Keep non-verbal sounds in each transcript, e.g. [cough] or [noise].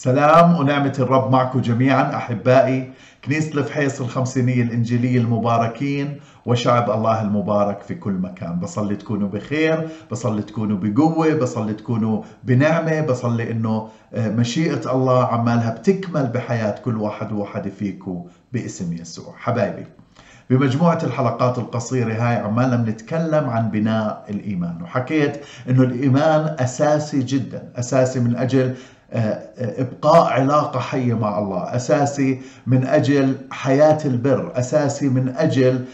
سلام ونعمة الرب معكم جميعا أحبائي كنيسة الفحيص الخمسينية الإنجيلية المباركين وشعب الله المبارك في كل مكان. بصلي تكونوا بخير بصلي تكونوا بقوة بصلي تكونوا بنعمة بصلي إنه مشيئة الله عمالها بتكمل بحياة كل واحد وواحد فيكم باسم يسوع. حبايبي بمجموعة الحلقات القصيرة هاي عمالنا بنتكلم عن بناء الإيمان وحكيت أنه الإيمان أساسي جدا أساسي من أجل إبقاء علاقة حية مع الله، أساسي من أجل حياة البر، أساسي من أجل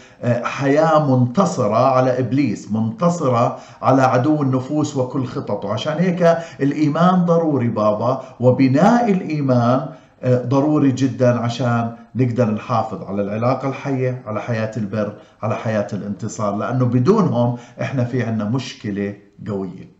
حياة منتصرة على إبليس، منتصرة على عدو النفوس وكل خططه، عشان هيك الإيمان ضروري بابا وبناء الإيمان ضروري جدا عشان نقدر نحافظ على العلاقة الحية على حياة البر على حياة الانتصار لأنه بدونهم إحنا في عنا مشكلة قوية.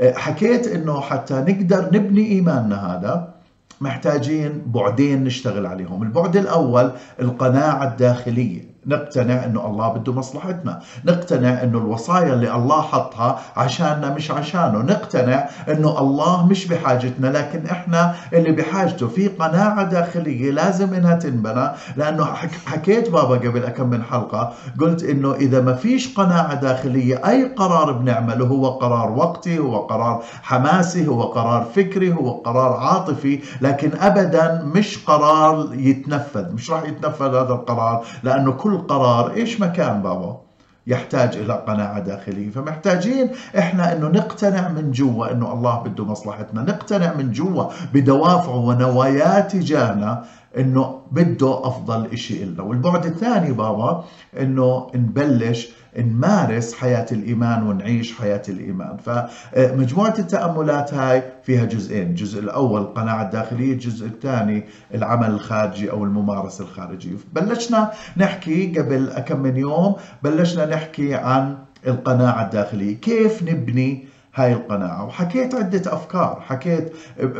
حكيت إنه حتى نقدر نبني إيماننا هذا محتاجين بعدين نشتغل عليهم. البعد الأول القناعة الداخلية. نقتنع أنه الله بده مصلحتنا. نقتنع أنه الوصايا اللي الله حطها عشاننا مش عشانه. نقتنع أنه الله مش بحاجتنا لكن إحنا اللي بحاجته في قناعة داخلية لازم إنها تنبنى. لأنه حكيت بابا قبل كم من حلقة قلت إنه إذا ما فيش قناعة داخلية أي قرار بنعمله هو قرار وقتي هو قرار حماسي هو قرار فكري هو قرار عاطفي لكن ابدا مش قرار يتنفذ. مش راح يتنفذ هذا القرار لأنه كل كل قرار إيش مكان بابا؟ يحتاج إلى قناعة داخلية. فمحتاجين إحنا إنه نقتنع من جوا إنه الله بده مصلحتنا. نقتنع من جوا بدوافعه ونواياه تجاهنا. إنه بده أفضل إشي لنا والبعد الثاني بابا إنه نبلش نمارس حياة الإيمان ونعيش حياة الإيمان. فمجموعة التأملات هاي فيها جزئين. الجزء الأول القناعة الداخلية الجزء الثاني العمل الخارجي أو الممارسة الخارجية. بلشنا نحكي قبل كم من يوم بلشنا نحكي عن القناعة الداخلية. كيف نبني هاي القناعة. وحكيت عدة أفكار. حكيت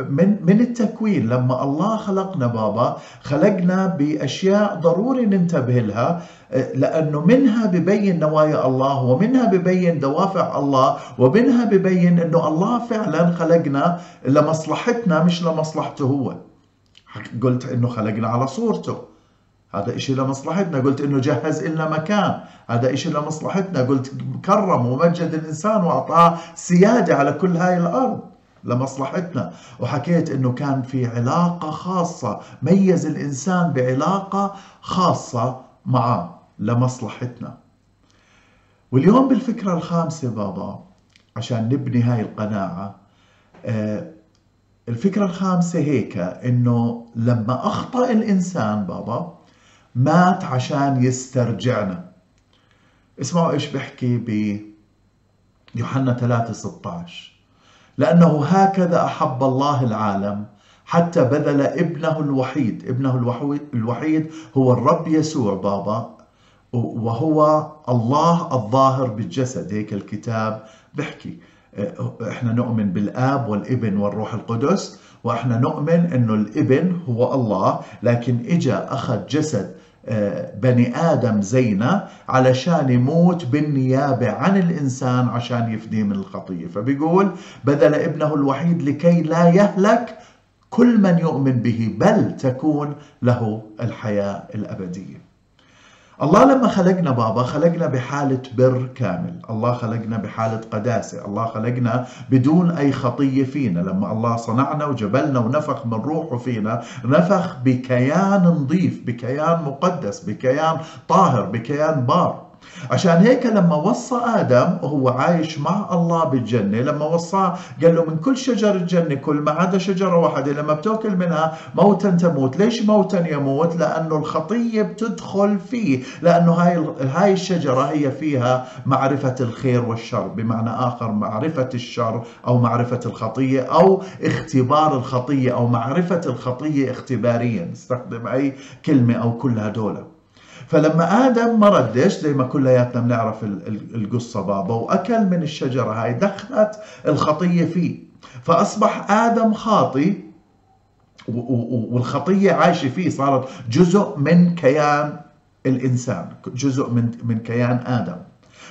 من, من التكوين. لما الله خلقنا بابا خلقنا بأشياء ضروري ننتبه لها لأنه منها ببين نوايا الله ومنها ببين دوافع الله ومنها ببين أنه الله فعلا خلقنا لمصلحتنا مش لمصلحته هو. قلت أنه خلقنا على صورته. هذا إشي لمصلحتنا قلت إنه جهز لنا مكان. هذا إشي لمصلحتنا قلت كرم ومجد الإنسان وأعطاه سيادة على كل هاي الأرض. لمصلحتنا وحكيت إنه كان في علاقة خاصة. ميز الإنسان بعلاقة خاصة معه. لمصلحتنا واليوم بالفكرة الخامسة بابا عشان نبني هاي القناعة الفكرة الخامسة هيك إنه لما أخطأ الإنسان بابا مات عشان يسترجعنا. اسمعوا إيش بحكي ب يوحنا 3 16 لأنه هكذا أحب الله العالم حتى بذل ابنه الوحيد. ابنه الوحيد هو الرب يسوع بابا وهو الله الظاهر بالجسد. هيك الكتاب بحكي إحنا نؤمن بالآب والابن والروح القدس وإحنا نؤمن إنه الابن هو الله لكن إجا أخذ جسد بني آدم زينا علشان يموت بالنيابة عن الإنسان عشان يفديه من الخطية. فبيقول بذل ابنه الوحيد لكي لا يهلك كل من يؤمن به بل تكون له الحياة الأبدية. الله لما خلقنا بابا خلقنا بحالة بر كامل. الله خلقنا بحالة قداسة. الله خلقنا بدون أي خطية فينا. لما الله صنعنا وجبلنا ونفخ من روحه فينا نفخ بكيان نظيف بكيان مقدس بكيان طاهر بكيان بار. عشان هيك لما وصى آدم وهو عايش مع الله بالجنة لما وصاه قال له من كل شجر الجنة كل ما عدا شجرة واحدة لما بتأكل منها موتا تموت. ليش موتا يموت؟ لأنه الخطية بتدخل فيه لأنه هاي, هاي الشجرة هي فيها معرفة الخير والشر بمعنى آخر معرفة الشر أو معرفة الخطية أو اختبار الخطية أو معرفة الخطية اختباريا. استخدم أي كلمة أو كل هدول. فلما آدم ما ردش زي ما كلياتنا بنعرف القصة بابا وأكل من الشجرة. هاي دخلت الخطية فيه. فأصبح آدم خاطي والخطية عايشة فيه. صارت جزء من كيان الإنسان جزء من من كيان آدم.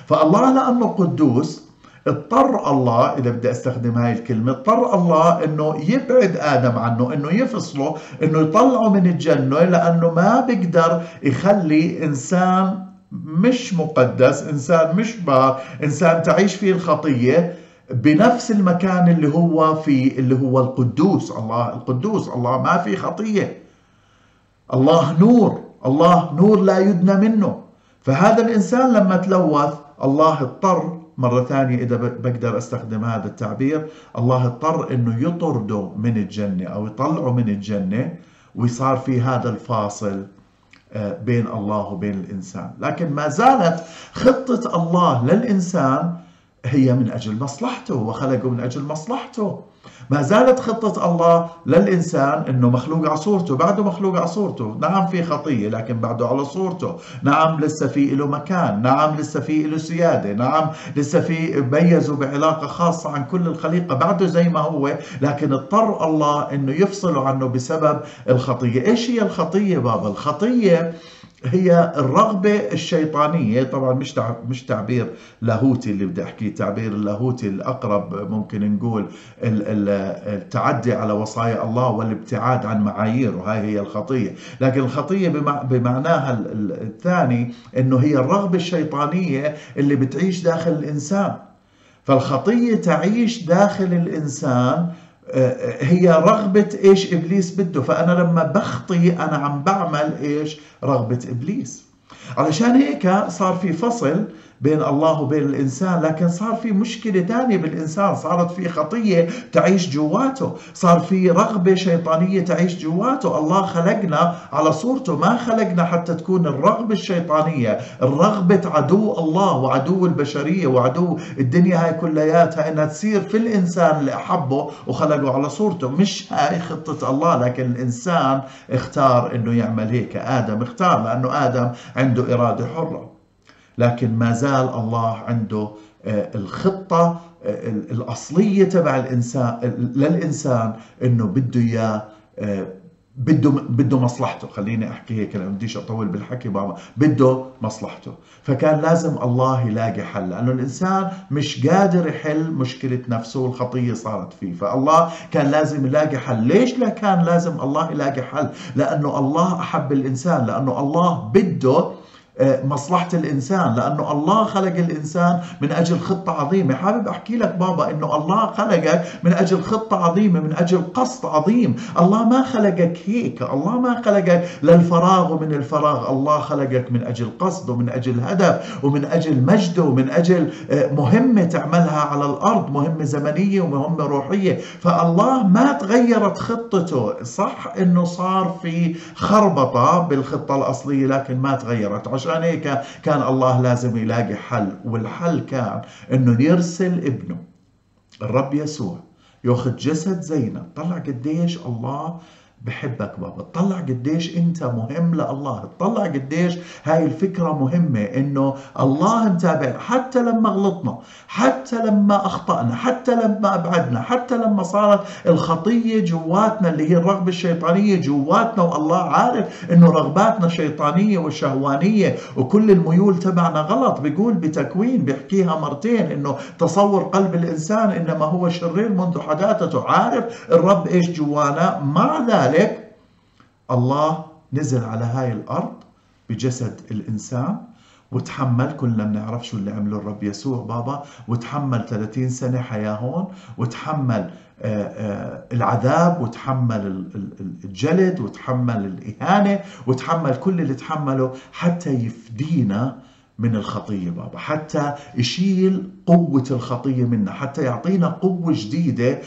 فالله لأنه قدوس اضطر الله إذا بدي أستخدم هاي الكلمة اضطر الله إنه يبعد آدم عنه إنه يفصله إنه يطلعه من الجنة لأنه ما بيقدر يخلي إنسان مش مقدس إنسان مش بار إنسان تعيش فيه الخطية بنفس المكان اللي هو في اللي هو القدوس. الله القدوس الله ما في خطية. الله نور الله نور لا يدنى منه. فهذا الإنسان لما تلوث الله اضطر مرة ثانية إذا بقدر أستخدم هذا التعبير الله اضطر أنه يطرده من الجنة أو يطلعه من الجنة ويصار في هذا الفاصل آه، بين الله وبين الإنسان. لكن ما زالت خطة الله للإنسان هي من أجل مصلحته وخلقه من أجل مصلحته. ما زالت خطة الله للإنسان أنه مخلوق على صورته بعده مخلوق على صورته نعم في خطية لكن بعده على صورته. نعم لسه في له مكان. نعم لسه في له سيادة. نعم لسه في ميزه بعلاقة خاصة عن كل الخليقة. بعده زي ما هو لكن اضطر الله أنه يفصله عنه بسبب الخطية. إيش هي الخطية بابا؟ الخطية هي الرغبة الشيطانية. طبعا مش مش تعبير لاهوتي اللي بدي أحكيه تعبير اللاهوتي الأقرب ممكن نقول التعدي على وصايا الله والابتعاد عن معاييره. هاي هي الخطية. لكن الخطية بمعناها الثاني إنه هي الرغبة الشيطانية اللي بتعيش داخل الإنسان. فالخطية تعيش داخل الإنسان هي رغبة إيش إبليس بده؟ فأنا لما بخطي أنا عم بعمل إيش؟ رغبة إبليس. علشان هيك صار في فصل بين الله وبين الإنسان لكن صار في مشكلة ثانية بالإنسان. صارت في خطية تعيش جواته. صار في رغبة شيطانية تعيش جواته. الله خلقنا على صورته. ما خلقنا حتى تكون الرغبة الشيطانية. الرغبة عدو الله وعدو البشرية وعدو الدنيا هاي كلياتها إنها تصير في الإنسان اللي أحبه وخلقه على صورته. مش هاي خطة الله لكن الإنسان اختار إنه يعمل هيك. آدم اختار لأنه آدم عنده إرادة حرة. لكن ما زال الله عنده آه، الخطة آه، الأصلية تبع الإنسان للإنسان إنه بده إياه آه، بده بده مصلحته. خليني أحكي هيك أنا بديش أطول بالحكي بابا. بده مصلحته. فكان لازم الله يلاقي حل لأنه الإنسان مش قادر يحل مشكلة نفسه والخطية صارت فيه. فالله كان لازم يلاقي حل. ليش لا كان لازم الله يلاقي حل؟ لأنه الله أحب الإنسان لأنه الله بده مصلحة الإنسان لأنه الله خلق الإنسان من أجل خطة عظيمة. حابب أحكي لك بابا أنه الله خلقك من أجل خطة عظيمة من أجل قصد عظيم. الله ما خلقك هيك الله ما خلقك للفراغ ومن الفراغ. الله خلقك من أجل قصد ومن أجل هدف ومن أجل مجد ومن أجل آه، مهمة تعملها على الأرض مهمة زمنية ومهمة روحية. فالله ما تغيرت خطته. صح أنه صار في خربطة بالخطة الأصلية لكن ما تغيرت. عشان عشان هيك كان الله لازم يلاقي حل. والحل كان إنه يرسل ابنه الرب يسوع ياخذ جسد زينا طلع قديش الله بحبك بابا. طلع قديش انت مهم لله طلع قديش هاي الفكرة مهمة انه الله متابع حتى لما غلطنا حتى لما أخطأنا حتى لما أبعدنا حتى لما صارت الخطية جواتنا اللي هي الرغبة الشيطانية جواتنا والله عارف إنه رغباتنا شيطانية وشهوانية وكل الميول تبعنا غلط. بيقول بتكوين بيحكيها مرتين إنه تصور قلب الإنسان إنما هو شرير منذ حداثته. عارف الرب إيش جوانا؟ مع ذلك ذلك الله نزل على هاي الأرض بجسد الإنسان وتحمل كلنا بنعرف شو اللي عمله الرب يسوع بابا وتحمل 30 سنة حياة هون وتحمل آه، آه، العذاب وتحمل الجلد وتحمل الإهانة وتحمل كل اللي تحمله حتى يفدينا من الخطية بابا حتى يشيل قوة الخطية منا حتى يعطينا قوة جديدة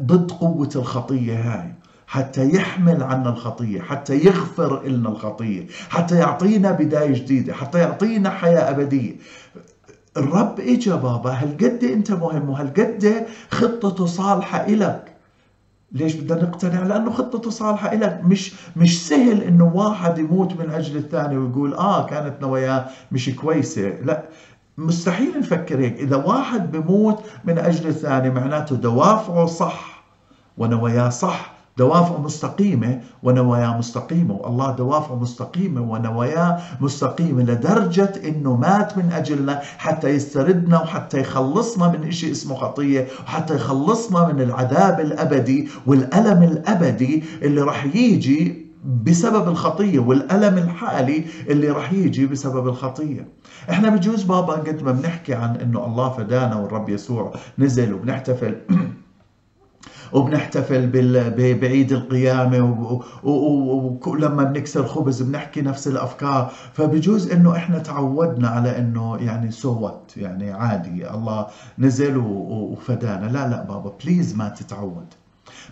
ضد قوة الخطية هاي. حتى يحمل عنا الخطية حتى يغفر لنا الخطية حتى يعطينا بداية جديدة حتى يعطينا حياة أبدية. الرب إجا بابا هالقد أنت مهم وهالقد خطته صالحة إلك؟ ليش بدنا نقتنع؟ لأنه خطته صالحة لك مش مش سهل إنه واحد يموت من أجل الثاني ويقول آه كانت نواياه مش كويسة. لا مستحيل نفكر هيك. إذا واحد بموت من أجل الثاني معناته دوافعه صح ونواياه صح. دوافعه مستقيمة ونواياه مستقيمة والله دوافعه مستقيمة ونواياه مستقيمة لدرجة إنه مات من أجلنا حتى يستردنا وحتى يخلصنا من إشي اسمه خطية وحتى يخلصنا من العذاب الأبدي والألم الأبدي اللي راح يجي بسبب الخطية والألم الحالي اللي راح يجي بسبب الخطية. إحنا بجوز بابا قد ما بنحكي عن إنه الله فدانا والرب يسوع نزل وبنحتفل. [clears throat] وبنحتفل بعيد القيامة ولما بنكسر خبز بنحكي نفس الأفكار. فبجوز إنه إحنا تعودنا على إنه يعني so what يعني عادي الله نزل وفدانا. لا لا بابا please ما تتعود.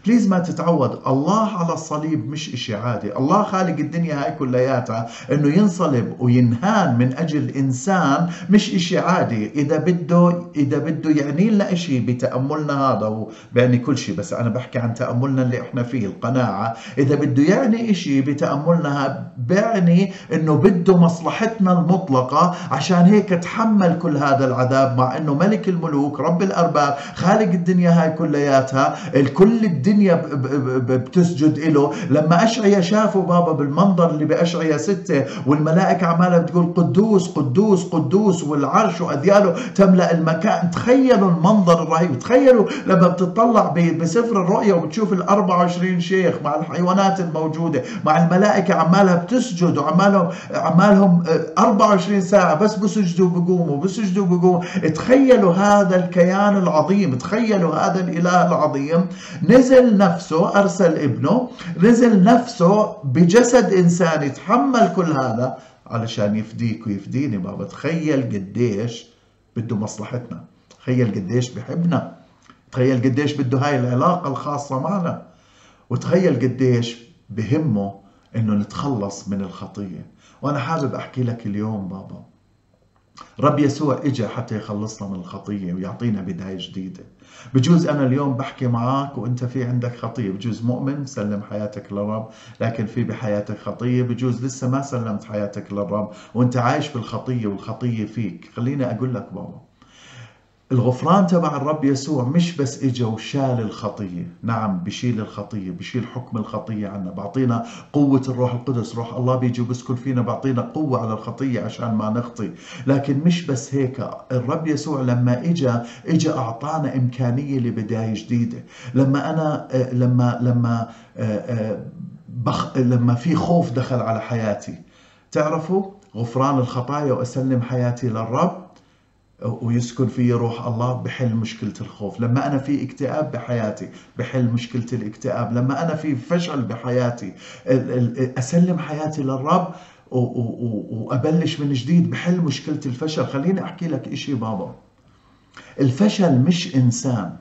please ما تتعود. الله على الصليب مش إشي عادي. الله خالق الدنيا هاي كلياتها. إنه ينصلب وينهان من أجل إنسان مش إشي عادي. إذا بده إذا بده يعني لنا إشي بتأملنا هذا. وبعني كل شيء بس أنا بحكي عن تأملنا اللي إحنا فيه القناعة. إذا بده يعني إشي بتأملنا بعني إنه بده مصلحتنا المطلقة عشان هيك تحمل كل هذا العذاب. مع إنه ملك الملوك رب الأرباب خالق الدنيا هاي كلياتها. الكل الدنيا بتسجد له لما أشعيا شافوا بابا بالمنظر اللي بأشعيا ستة والملائكة عمالها بتقول قدوس قدوس قدوس والعرش وأذياله تملأ المكان. تخيلوا المنظر الرهيب. تخيلوا لما بتطلع بسفر الرؤيا وبتشوف ال 24 شيخ مع الحيوانات الموجودة مع الملائكة عمالها بتسجد وعمالهم عمالهم 24 ساعة بس بسجدوا بقوموا بسجدوا بقوموا تخيلوا هذا الكيان العظيم. تخيلوا هذا الإله العظيم. نزل نفسه أرسل ابنه نزل نفسه بجسد إنسان يتحمل كل هذا علشان يفديك ويفديني. بابا تخيل قديش بده مصلحتنا. تخيل قديش بحبنا. تخيل قديش بده هاي العلاقة الخاصة معنا. وتخيل قديش بهمه إنه نتخلص من الخطية. وأنا حابب أحكي لك اليوم بابا رب يسوع اجى حتى يخلصنا من الخطية ويعطينا بداية جديدة. بجوز أنا اليوم بحكي معك وأنت في عندك خطية. بجوز مؤمن سلم حياتك للرب لكن في بحياتك خطية. بجوز لسه ما سلمت حياتك للرب وأنت عايش بالخطية والخطية فيك. خليني أقول لك بابا الغفران تبع الرب يسوع مش بس اجى وشال الخطية. نعم بشيل الخطية بشيل حكم الخطية عنا. بعطينا قوة الروح القدس. روح الله بيجي وبسكن فينا. بعطينا قوة على الخطية عشان ما نخطي. لكن مش بس هيك. الرب يسوع لما اجى اجى أعطانا إمكانية لبداية جديدة. لما أنا لما لما بخ لما في خوف دخل على حياتي. تعرفوا غفران الخطايا وأسلم حياتي للرب؟ ويسكن في روح الله بحل مشكلة الخوف. لما أنا في اكتئاب بحياتي بحل مشكلة الاكتئاب. لما أنا في فشل بحياتي أسلم حياتي للرب وأبلش من جديد بحل مشكلة الفشل. خليني أحكي لك إشي بابا. الفشل مش إنسان.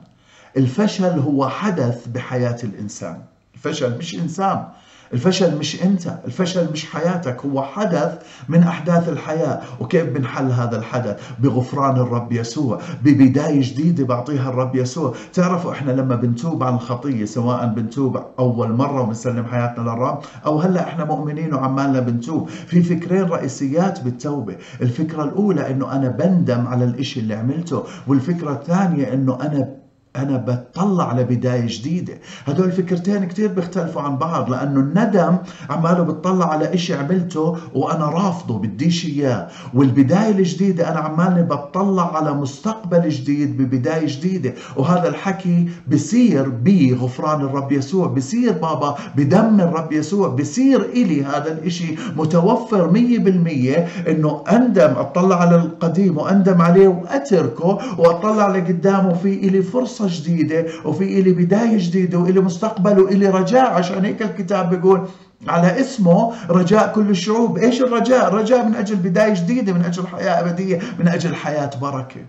الفشل هو حدث بحياة الإنسان. الفشل مش إنسان. الفشل مش أنت الفشل مش حياتك هو حدث من أحداث الحياة. وكيف بنحل هذا الحدث؟ بغفران الرب يسوع ببداية جديدة بعطيها الرب يسوع. تعرفوا إحنا لما بنتوب عن الخطية سواء بنتوب أول مرة وبنسلم حياتنا للرب أو هلأ إحنا مؤمنين وعمالنا بنتوب في فكرين رئيسيات بالتوبة. الفكرة الأولى إنه أنا بندم على الإشي اللي عملته والفكرة الثانية إنه أنا أنا بتطلع لبداية جديدة. هدول الفكرتين كتير بيختلفوا عن بعض لأنه الندم عماله بتطلع على إشي عملته وأنا رافضه بديش إياه. والبداية الجديدة أنا عمالي بتطلع على مستقبل جديد ببداية جديدة. وهذا الحكي بصير بغفران الرب يسوع بصير بابا بدم الرب يسوع بصير إلي هذا الإشي متوفر مية بالمية إنه أندم أطلع على القديم وأندم عليه وأتركه وأطلع لقدامه في إلي فرصة قصة جديدة وفي إلي بداية جديدة وإلي مستقبل وإلي رجاء عشان هيك الكتاب بيقول على اسمه رجاء كل الشعوب. إيش الرجاء؟ الرجاء من أجل بداية جديدة من أجل حياة أبدية من أجل حياة بركة.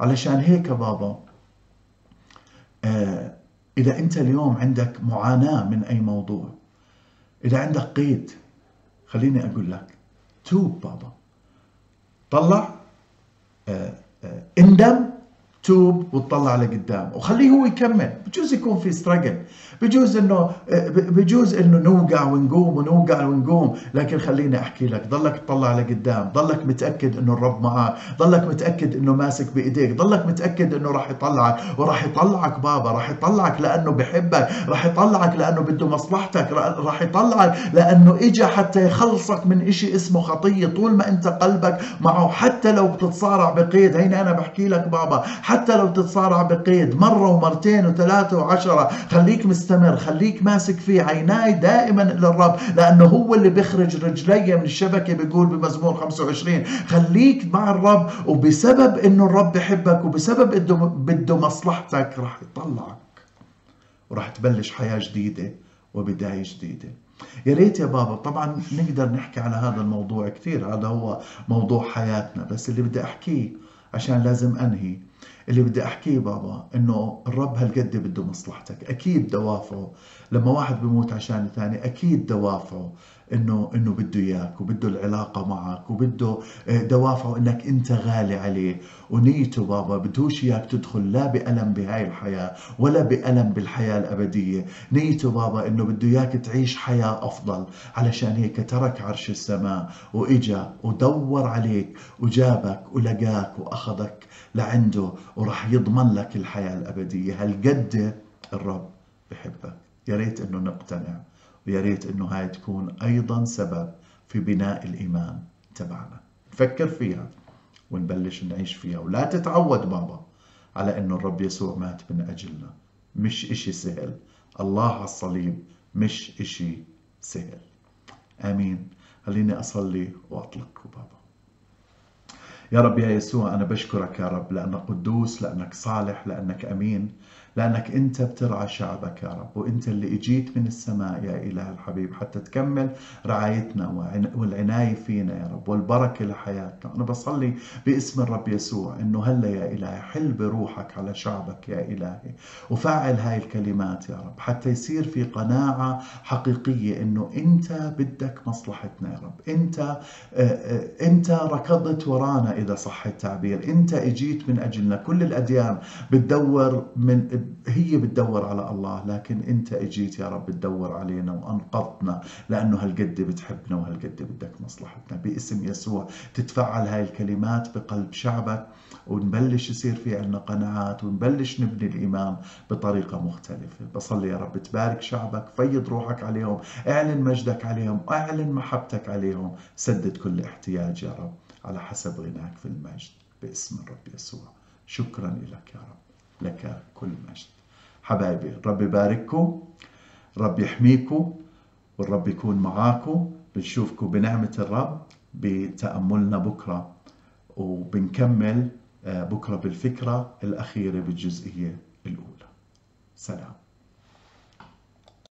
علشان هيك بابا آه إذا أنت اليوم عندك معاناة من أي موضوع إذا عندك قيد خليني أقول لك توب بابا. طلع آه آه اندم توب وتطلع لقدام وخليه هو يكمل. بجوز يكون في ستراجل بجوز إنه بجوز إنه نوقع ونقوم ونوقع ونقوم. لكن خليني أحكي لك. ضلك تطلع لقدام ضلك متأكد إنه الرب معك ضلك متأكد إنه ماسك بإيديك. ضلك متأكد إنه راح يطلعك. وراح يطلعك بابا. راح يطلعك لأنه بحبك. راح يطلعك لأنه بده مصلحتك. راح يطلعك لأنه اجى حتى يخلصك من إشي اسمه خطية. طول ما أنت قلبك معه. حتى لو بتتصارع بقيد. هيني أنا بحكي لك بابا. حتى لو بتتصارع بقيد مرة ومرتين وثلاثة وعشرة. خليك مستمر خليك ماسك فيه عيناي دائما للرب لأنه هو اللي بيخرج رجلي من الشبكة بيقول بمزمور 25 خليك مع الرب وبسبب إنه الرب بحبك وبسبب إنه بده مصلحتك راح يطلعك. وراح تبلش حياة جديدة وبداية جديدة. يا ريت يا بابا طبعا نقدر نحكي على هذا الموضوع كثير. هذا هو موضوع حياتنا. بس اللي بدي أحكيه عشان لازم أنهي. اللي بدي أحكيه بابا إنه الرب هالقد بده مصلحتك. أكيد دوافعه. لما واحد بموت عشان الثاني أكيد دوافعه إنه إنه بده إياك وبده العلاقة معك وبده آه، دوافعه إنك أنت غالي عليه. ونيته بابا بدوش إياك تدخل لا بألم بهاي الحياة ولا بألم بالحياة الأبدية. نيته بابا إنه بده إياك تعيش حياة أفضل علشان هيك ترك عرش السماء وإجا ودور عليك وجابك ولقاك وأخذك لعنده وراح يضمن لك الحياة الأبدية. هالقد الرب بحبك يا ريت إنه نقتنع ويا ريت إنه هاي تكون أيضا سبب في بناء الإيمان تبعنا. نفكر فيها ونبلش نعيش فيها. ولا تتعود بابا على إنه الرب يسوع مات من أجلنا. مش إشي سهل. الله على الصليب مش إشي سهل. آمين. خليني أصلي وأطلق بابا. يا رب يا يسوع أنا بشكرك يا رب لأنك قدوس لأنك صالح لأنك أمين. لأنك أنت بترعى شعبك يا رب وأنت اللي إجيت من السماء يا إله الحبيب حتى تكمل رعايتنا والعناية فينا يا رب والبركة لحياتنا. أنا بصلي باسم الرب يسوع أنه هلا يا إلهي حل بروحك على شعبك يا إلهي وفعل هاي الكلمات يا رب حتى يصير في قناعة حقيقية أنه أنت بدك مصلحتنا يا رب. أنت آه، آه، أنت ركضت ورانا إذا صح التعبير. أنت إجيت من أجلنا. كل الأديان بتدور من هي بتدور على الله لكن انت اجيت يا رب تدور علينا وأنقذتنا لأنه هالقد بتحبنا وهالقد بدك مصلحتنا. باسم يسوع تتفعل هاي الكلمات بقلب شعبك ونبلش يصير في عنا قناعات ونبلش نبني الايمان بطريقة مختلفة. بصلي يا رب تبارك شعبك فيض روحك عليهم اعلن مجدك عليهم اعلن محبتك عليهم. سدد كل احتياج يا رب على حسب غناك في المجد باسم الرب يسوع. شكرا لك يا رب. لك كل مجد. حبايبي الرب يبارككم الرب يحميكم والرب يكون معاكم. بنشوفكم بنعمة الرب بتأملنا بكرة وبنكمل آه، بكرة بالفكرة الأخيرة بالجزئية الأولى. سلام.